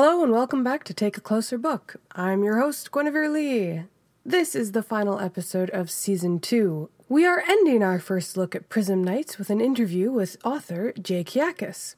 Hello and welcome back to Take a Closer Book. I'm your host, Guenevere Lee. This is the final episode of Season 2. We are ending our first look at Prism Knights with an interview with author Jay Kiakis.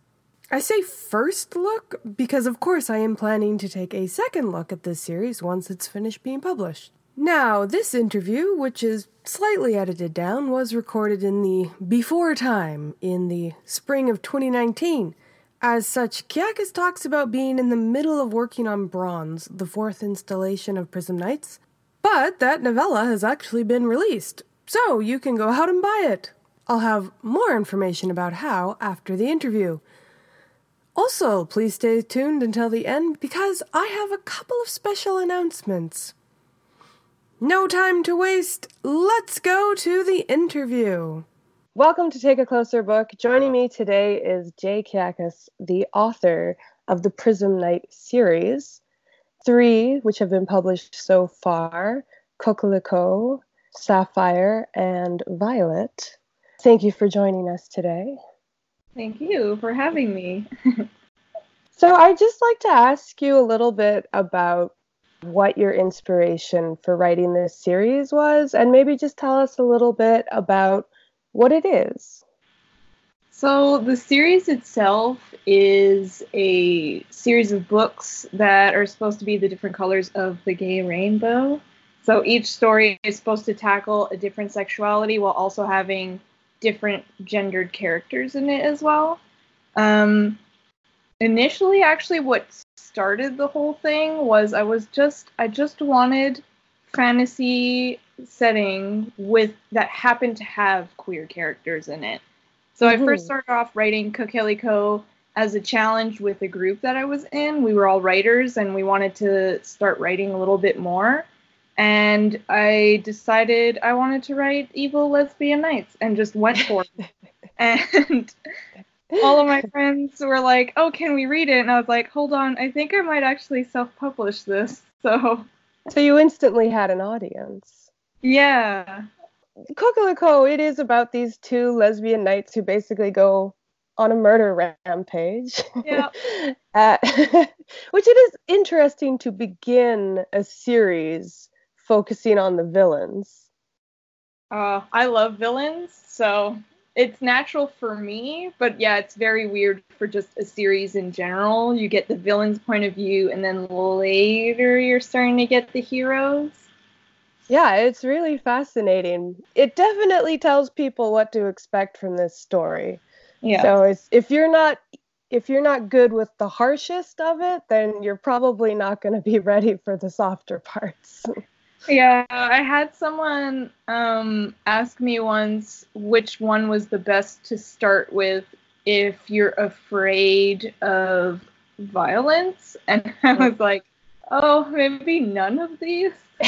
I say first look because, of course, I am planning to take a second look at this series once it's finished being published. Now, this interview, which is slightly edited down, was recorded in the before time in the spring of 2019 as such, Kiakis talks about being in the middle of working on Bronze, the fourth installation of Prism Knights, but that novella has actually been released, so you can go out and buy it. I'll have more information about how after the interview. Also, please stay tuned until the end because I have a couple of special announcements. No time to waste, let's go to the interview. Welcome to Take a Closer Book. Joining me today is Jay Kiakis, the author of the Prism Knight series, three which have been published so far Coquelicot, Sapphire, and Violet. Thank you for joining us today. Thank you for having me. so, I'd just like to ask you a little bit about what your inspiration for writing this series was, and maybe just tell us a little bit about what it is. So, the series itself is a series of books that are supposed to be the different colors of the gay rainbow. So, each story is supposed to tackle a different sexuality while also having different gendered characters in it as well. Um, initially, actually, what started the whole thing was I was just, I just wanted fantasy setting with that happened to have queer characters in it. So mm-hmm. I first mm-hmm. started off writing Coquelicot as a challenge with a group that I was in. We were all writers and we wanted to start writing a little bit more. And I decided I wanted to write evil lesbian knights and just went for it. and all of my friends were like, "Oh, can we read it?" And I was like, "Hold on, I think I might actually self-publish this." So so you instantly had an audience. Yeah. Coquelicot, it is about these two lesbian knights who basically go on a murder rampage. Yeah. uh, which it is interesting to begin a series focusing on the villains. Uh, I love villains, so it's natural for me, but yeah, it's very weird for just a series in general. You get the villain's point of view, and then later you're starting to get the heroes. Yeah, it's really fascinating. It definitely tells people what to expect from this story. Yeah. So it's, if you're not if you're not good with the harshest of it, then you're probably not going to be ready for the softer parts. yeah, I had someone um, ask me once which one was the best to start with if you're afraid of violence, and I was like, oh, maybe none of these.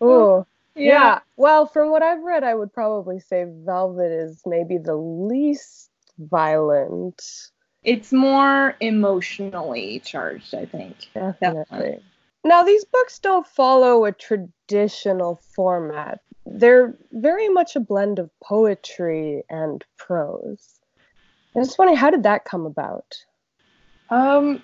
oh, yeah. yeah. Well, from what I've read, I would probably say Velvet is maybe the least violent. It's more emotionally charged, I think. Definitely. Now, these books don't follow a traditional format. They're very much a blend of poetry and prose. I was just wondering, how did that come about? Um,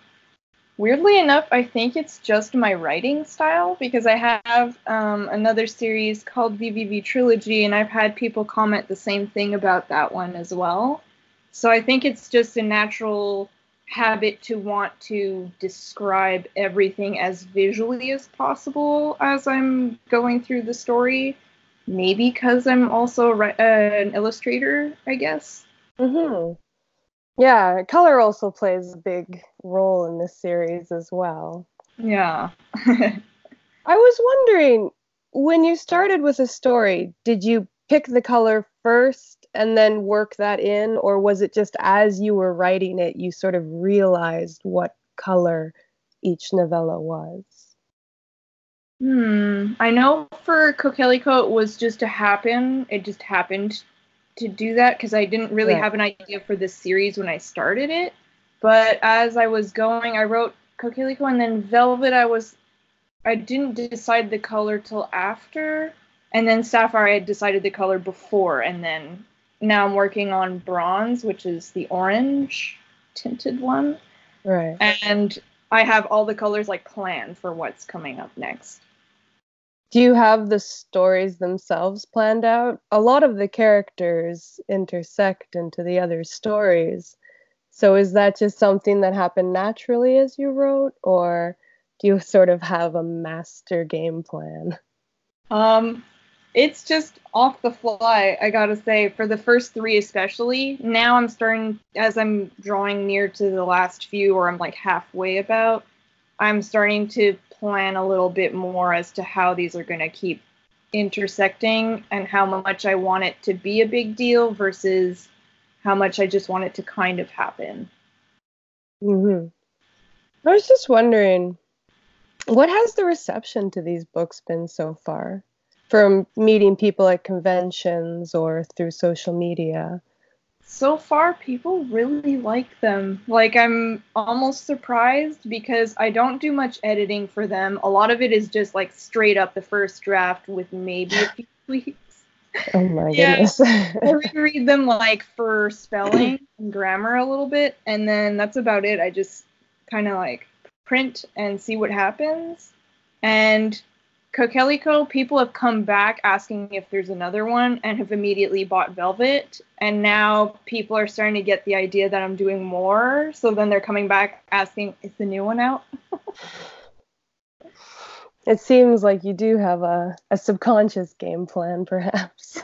Weirdly enough, I think it's just my writing style because I have um, another series called VVV Trilogy, and I've had people comment the same thing about that one as well. So I think it's just a natural habit to want to describe everything as visually as possible as I'm going through the story. Maybe because I'm also uh, an illustrator, I guess. Mm-hmm. Yeah, color also plays a big role in this series as well. Yeah. I was wondering when you started with a story, did you pick the color first and then work that in, or was it just as you were writing it, you sort of realized what color each novella was? Hmm. I know for Coquelicot was just to happen. It just happened to do that because I didn't really have an idea for this series when I started it. But as I was going, I wrote Coquelicot and then Velvet. I was, I didn't decide the color till after, and then Sapphire. I had decided the color before, and then now I'm working on Bronze, which is the orange tinted one. Right. And I have all the colors like planned for what's coming up next. Do you have the stories themselves planned out? A lot of the characters intersect into the other stories. So is that just something that happened naturally as you wrote, or do you sort of have a master game plan? Um, it's just off the fly, I gotta say, for the first three especially. Now I'm starting, as I'm drawing near to the last few, or I'm like halfway about, I'm starting to plan a little bit more as to how these are gonna keep intersecting and how much I want it to be a big deal versus how much I just want it to kind of happen. hmm I was just wondering, what has the reception to these books been so far? From meeting people at conventions or through social media? So far, people really like them. Like, I'm almost surprised because I don't do much editing for them. A lot of it is just like straight up the first draft with maybe a few tweaks. Oh my goodness. I reread them like for spelling and grammar a little bit, and then that's about it. I just kind of like print and see what happens. And Coquelicot, people have come back asking if there's another one and have immediately bought Velvet. And now people are starting to get the idea that I'm doing more. So then they're coming back asking, is the new one out? it seems like you do have a, a subconscious game plan, perhaps.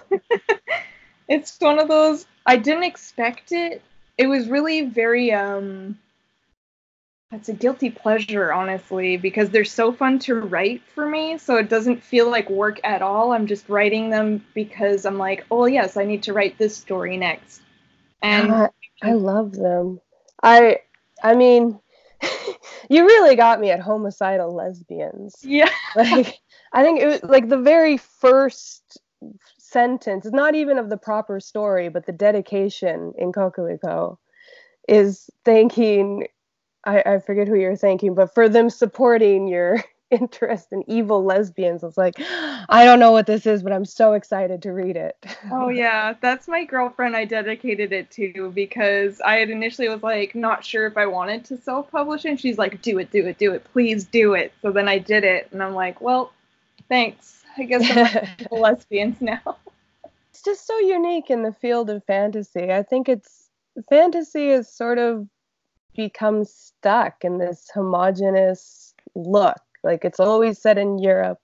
it's one of those, I didn't expect it. It was really very, um, it's a guilty pleasure, honestly, because they're so fun to write for me. So it doesn't feel like work at all. I'm just writing them because I'm like, oh yes, I need to write this story next. And uh, I love them. I, I mean, you really got me at homicidal lesbians. Yeah. like, I think it was like the very first sentence, not even of the proper story, but the dedication in Coquelicot is thanking I, I forget who you're thanking, but for them supporting your interest in evil lesbians. It's like, I don't know what this is, but I'm so excited to read it. oh yeah, that's my girlfriend I dedicated it to because I had initially was like not sure if I wanted to self-publish and she's like, do it, do it, do it, please do it. So then I did it and I'm like, well, thanks. I guess I'm lesbians now. It's just so unique in the field of fantasy. I think it's fantasy is sort of become stuck in this homogenous look. Like it's always set in Europe.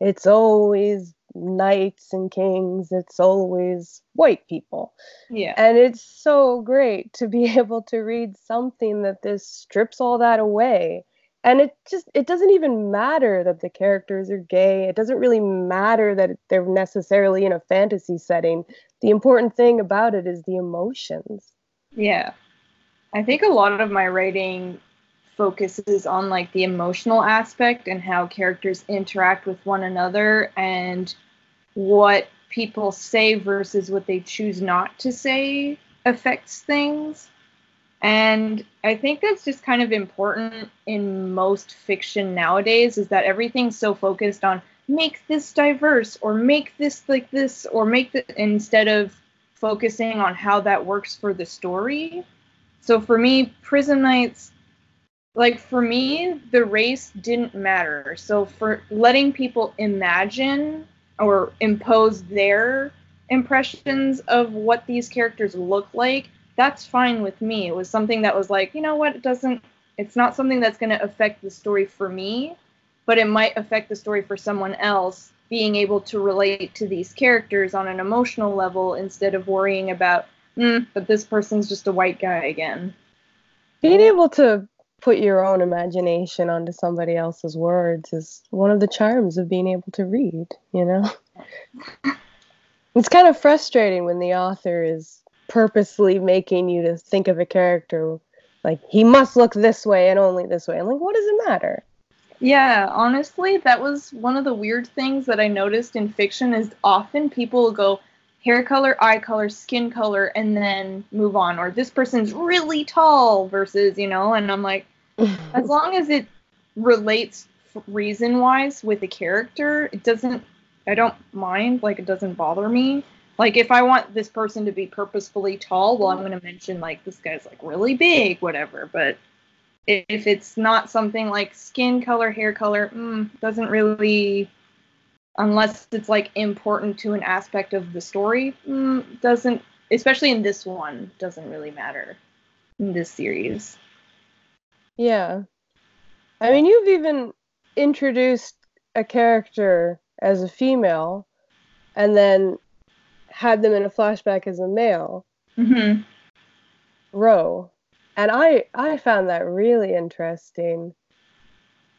It's always knights and kings. It's always white people. Yeah. And it's so great to be able to read something that this strips all that away. And it just it doesn't even matter that the characters are gay. It doesn't really matter that they're necessarily in a fantasy setting. The important thing about it is the emotions. Yeah. I think a lot of my writing focuses on like the emotional aspect and how characters interact with one another and what people say versus what they choose not to say affects things. And I think that's just kind of important in most fiction nowadays is that everything's so focused on make this diverse or make this like this or make the instead of focusing on how that works for the story. So for me, Prism Knights, like for me, the race didn't matter. So for letting people imagine or impose their impressions of what these characters look like, that's fine with me. It was something that was like, you know what, it doesn't it's not something that's going to affect the story for me, but it might affect the story for someone else being able to relate to these characters on an emotional level instead of worrying about mm, but this person's just a white guy again. Being able to put your own imagination onto somebody else's words is one of the charms of being able to read, you know? it's kind of frustrating when the author is purposely making you to think of a character like he must look this way and only this way. I'm like, what does it matter? Yeah, honestly, that was one of the weird things that I noticed in fiction is often people will go, hair color, eye color, skin color, and then move on. Or this person's really tall versus, you know, and I'm like, as long as it relates reason wise with the character, it doesn't, I don't mind, like, it doesn't bother me. Like, if I want this person to be purposefully tall, well, I'm going to mention, like, this guy's, like, really big, whatever. But if it's not something like skin color, hair color, mm, doesn't really, unless it's like important to an aspect of the story, mm, doesn't, especially in this one, doesn't really matter in this series. Yeah. I mean, you've even introduced a character as a female and then had them in a flashback as a male. Mm-hmm. Ro. And I I found that really interesting.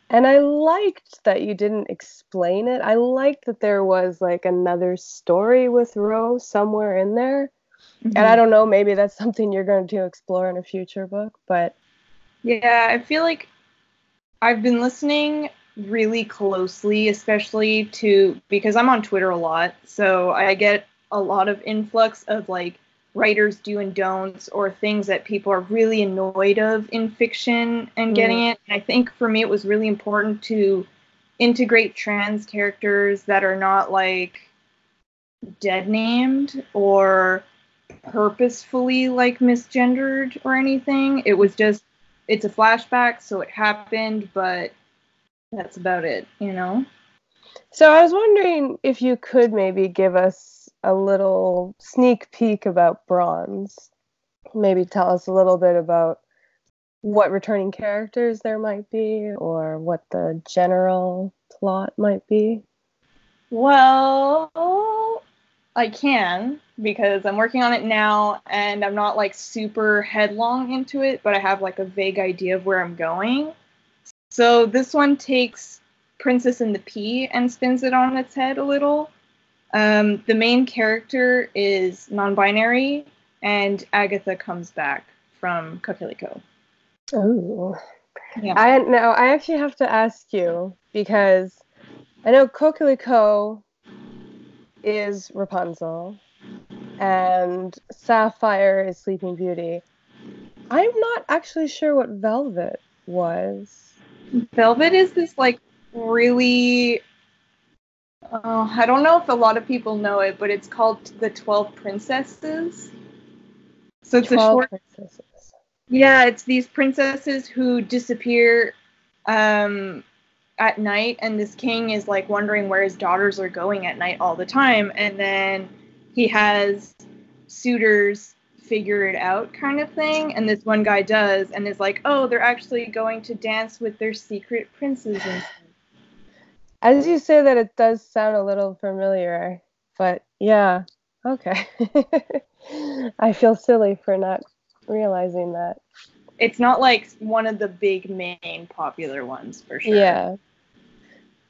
And I liked that you didn't explain it. I liked that there was like another story with Ro somewhere in there. Mm-hmm. And I don't know, maybe that's something you're going to explore in a future book, but yeah, I feel like I've been listening really closely, especially to because I'm on Twitter a lot, so I get a lot of influx of like writers do and don'ts or things that people are really annoyed of in fiction and getting mm. it. And I think for me it was really important to integrate trans characters that are not like dead named or purposefully like misgendered or anything. It was just it's a flashback, so it happened, but that's about it, you know? So I was wondering if you could maybe give us a little sneak peek about Bronze. Maybe tell us a little bit about what returning characters there might be or what the general plot might be. Well, I can because I'm working on it now and I'm not like super headlong into it, but I have like a vague idea of where I'm going. So this one takes Princess and the Pea and spins it on its head a little. Um, the main character is non-binary, and Agatha comes back from Coquelicot. Oh, yeah. I know. I actually have to ask you because I know Coquelicot is Rapunzel, and Sapphire is Sleeping Beauty. I'm not actually sure what Velvet was. Velvet is this like really uh, I don't know if a lot of people know it, but it's called the Twelve Princesses. So it's 12 a short. Princesses. Yeah, it's these princesses who disappear um, at night, and this king is like wondering where his daughters are going at night all the time, and then he has suitors figure it out kind of thing and this one guy does and is like oh they're actually going to dance with their secret princes and as you say that, it does sound a little familiar, but yeah, okay. I feel silly for not realizing that. It's not like one of the big main popular ones for sure. Yeah.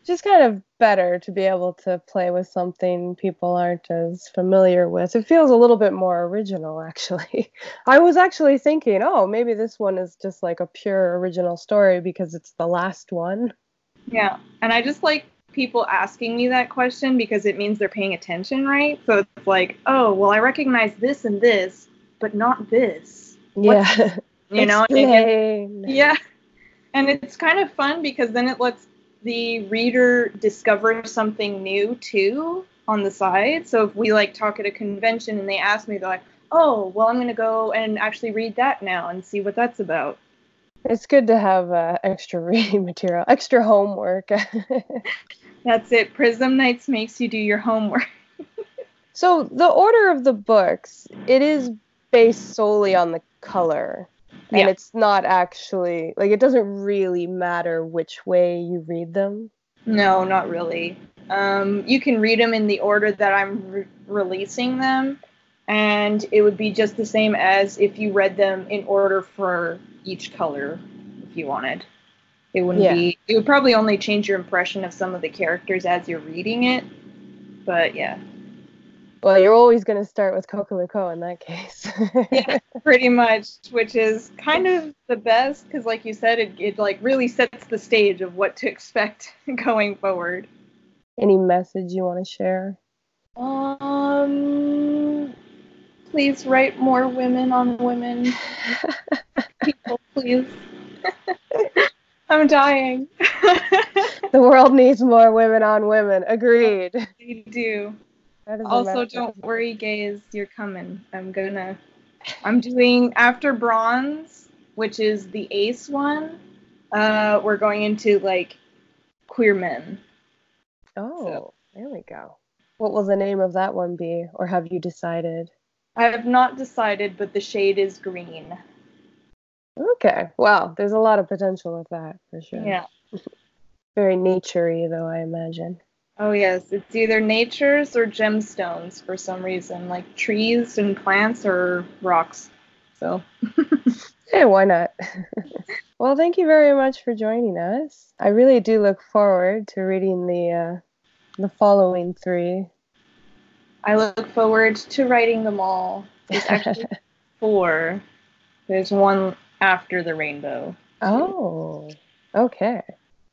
Just kind of better to be able to play with something people aren't as familiar with. It feels a little bit more original, actually. I was actually thinking, oh, maybe this one is just like a pure original story because it's the last one. Yeah, and I just like people asking me that question because it means they're paying attention, right? So it's like, oh, well, I recognize this and this, but not this. Yeah. you know? Yeah. And it's kind of fun because then it lets the reader discover something new too on the side. So if we like talk at a convention and they ask me, they're like, oh, well, I'm going to go and actually read that now and see what that's about. It's good to have uh, extra reading material, extra homework. That's it. Prism Knights makes you do your homework. so the order of the books, it is based solely on the color. And yeah. it's not actually like it doesn't really matter which way you read them. No, not really. Um, you can read them in the order that I'm re- releasing them, and it would be just the same as if you read them in order for each color if you wanted. It wouldn't yeah. be it would probably only change your impression of some of the characters as you're reading it. But yeah. Well, you're always going to start with Coquelicot in that case. yeah, pretty much, which is kind of the best because, like you said, it, it like really sets the stage of what to expect going forward. Any message you want to share? Um, please write more women on women. Please. I'm dying. the world needs more women on women. Agreed. We do. Also, don't worry, gays. You're coming. I'm gonna. I'm doing after bronze. which is the ace one, uh, we're going into like queer men. Oh, so. there we go. What will the name of that one be, or have you decided? I have not decided, but the shade is green. Okay. Wow. There's a lot of potential with that for sure. Yeah. Very naturey, though, I imagine. Oh, yes. It's either natures or gemstones for some reason, like trees and plants or rocks. So. hey, why not? well, thank you very much for joining us. I really do look forward to reading the uh, the following three. I look forward to writing them all. There's actually four. There's one after the rainbow. Oh, okay.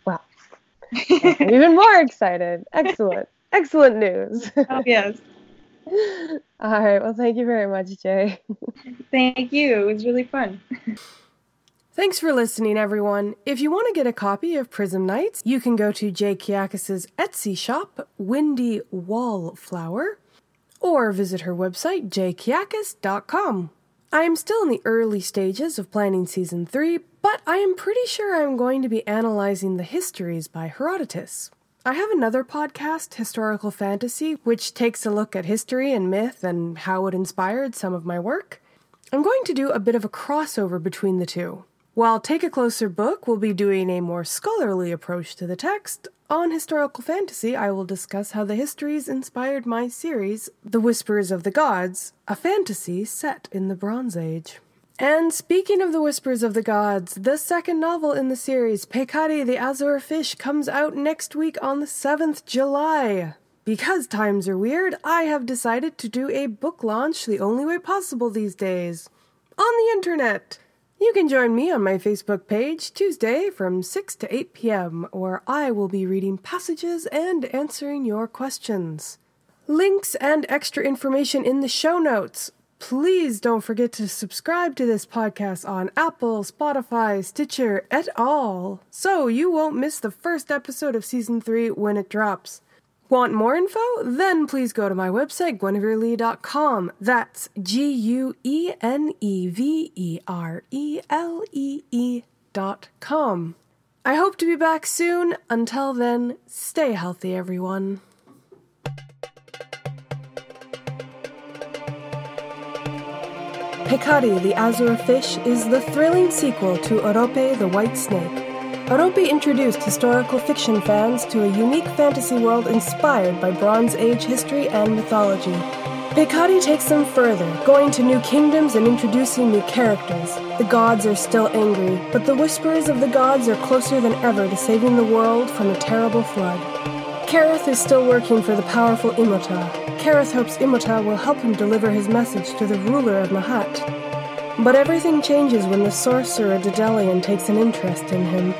Well, even more excited. Excellent. Excellent news. oh, yes. All right. Well, thank you very much, Jay. thank you. It was really fun. Thanks for listening, everyone. If you want to get a copy of Prism Knights, you can go to Jay Kiakis' Etsy shop, Windy Wallflower, or visit her website, jkiakis.com. I am still in the early stages of planning season 3, but I am pretty sure I'm going to be analyzing the histories by Herodotus. I have another podcast, Historical Fantasy, which takes a look at history and myth and how it inspired some of my work. I'm going to do a bit of a crossover between the two. While Take a Closer Book will be doing a more scholarly approach to the text, on Historical Fantasy I will discuss how the histories inspired my series, The Whispers of the Gods, a fantasy set in the Bronze Age. And speaking of the Whispers of the Gods, the second novel in the series, Pekari the Azure Fish, comes out next week on the 7th July. Because times are weird, I have decided to do a book launch the only way possible these days on the internet. You can join me on my Facebook page Tuesday from 6 to 8 p.m., where I will be reading passages and answering your questions. Links and extra information in the show notes. Please don't forget to subscribe to this podcast on Apple, Spotify, Stitcher, et al., so you won't miss the first episode of season 3 when it drops. Want more info? Then please go to my website, gueneverelee.com. That's G U E N E V E R E L E E dot com. I hope to be back soon. Until then, stay healthy, everyone. Pekari the Azure Fish is the thrilling sequel to Orope the White Snake. Orope introduced historical fiction fans to a unique fantasy world inspired by Bronze Age history and mythology. Pekari takes them further, going to new kingdoms and introducing new characters. The gods are still angry, but the whisperers of the gods are closer than ever to saving the world from a terrible flood. Kareth is still working for the powerful Imota. Kareth hopes Imota will help him deliver his message to the ruler of Mahat. But everything changes when the sorcerer Dedelian takes an interest in him.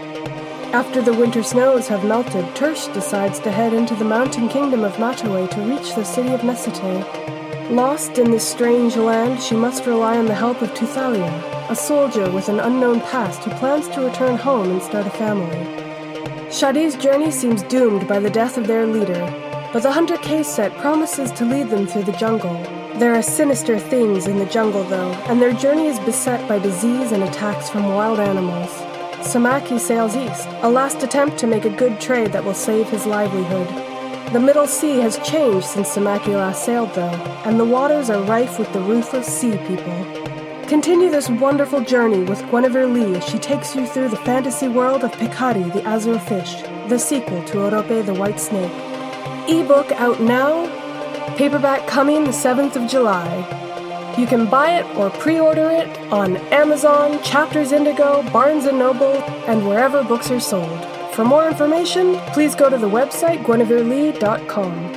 After the winter snows have melted, Tersh decides to head into the mountain kingdom of Mataway to reach the city of Nesite. Lost in this strange land, she must rely on the help of Tuthalia, a soldier with an unknown past who plans to return home and start a family. Shadi's journey seems doomed by the death of their leader, but the hunter Kayset promises to lead them through the jungle. There are sinister things in the jungle, though, and their journey is beset by disease and attacks from wild animals. Samaki sails east, a last attempt to make a good trade that will save his livelihood. The Middle Sea has changed since Samaki last sailed, though, and the waters are rife with the ruthless sea people. Continue this wonderful journey with Guenevere Lee as she takes you through the fantasy world of Pekari the Azure Fish, the sequel to Orope the White Snake. Ebook out now, paperback coming the 7th of July. You can buy it or pre-order it on Amazon, Chapters Indigo, Barnes & Noble, and wherever books are sold. For more information, please go to the website gueneverelee.com.